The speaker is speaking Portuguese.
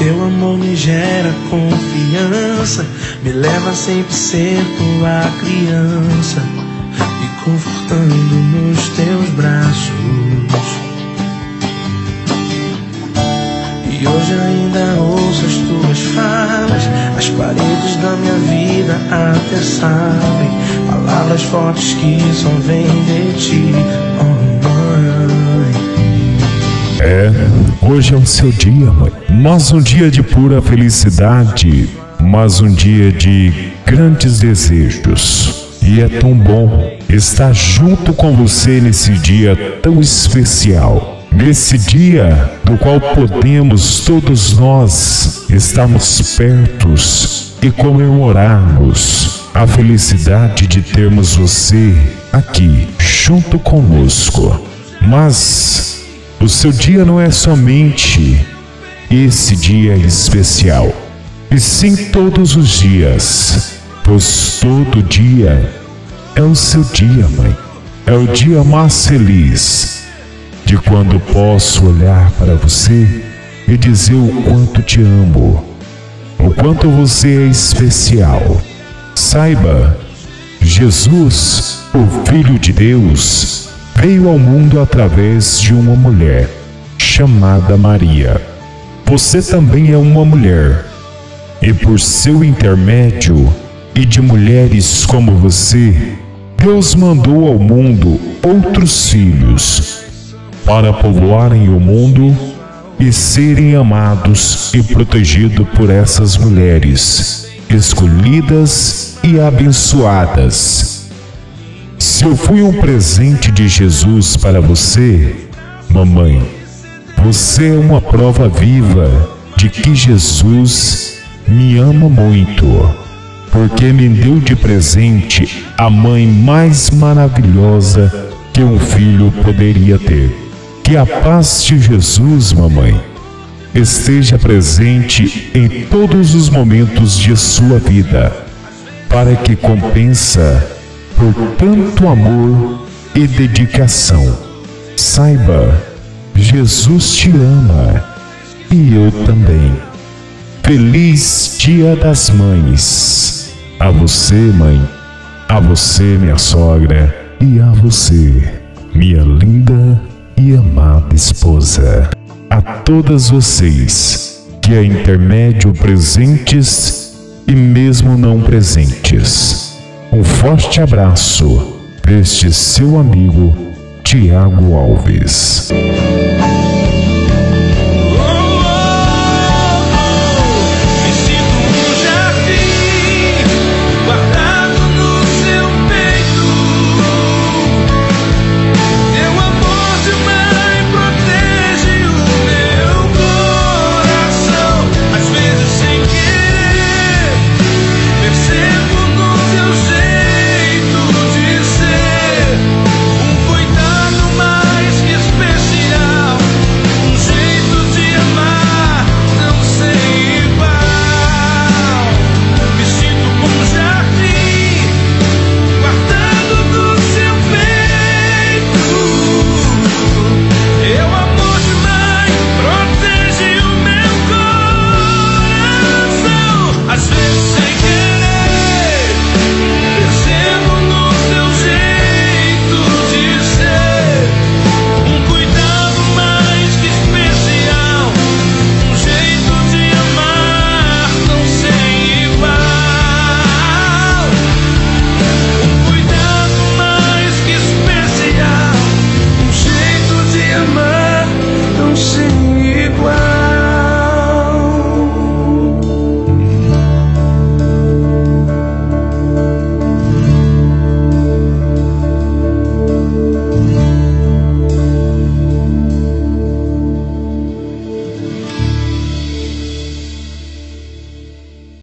teu amor me gera confiança, me leva sempre ser tua criança, me confortando nos teus braços. E hoje ainda ouço as tuas falas, as paredes da minha vida até sabem, palavras fortes que só vêm de ti, oh mãe. É, hoje é o seu dia, mãe. Mas um dia de pura felicidade, mas um dia de grandes desejos. E é tão bom estar junto com você nesse dia tão especial. Nesse dia no qual podemos todos nós estarmos pertos e comemorarmos a felicidade de termos você aqui junto conosco. Mas o seu dia não é somente esse dia especial, e sim todos os dias, pois todo dia é o seu dia, mãe. É o dia mais feliz de quando posso olhar para você e dizer o quanto te amo, o quanto você é especial. Saiba, Jesus, o Filho de Deus, veio ao mundo através de uma mulher chamada Maria. Você também é uma mulher, e por seu intermédio e de mulheres como você, Deus mandou ao mundo outros filhos para povoarem o mundo e serem amados e protegidos por essas mulheres escolhidas e abençoadas se eu fui um presente de Jesus para você, mamãe, você é uma prova viva de que Jesus me ama muito, porque me deu de presente a mãe mais maravilhosa que um filho poderia ter. Que a paz de Jesus, mamãe, esteja presente em todos os momentos de sua vida, para que compensa por tanto amor e dedicação. Saiba, Jesus te ama e eu também. Feliz Dia das Mães. A você, mãe, a você, minha sogra, e a você, minha linda e amada esposa. A todas vocês que é intermédio presentes e mesmo não presentes um forte abraço deste seu amigo Tiago Alves.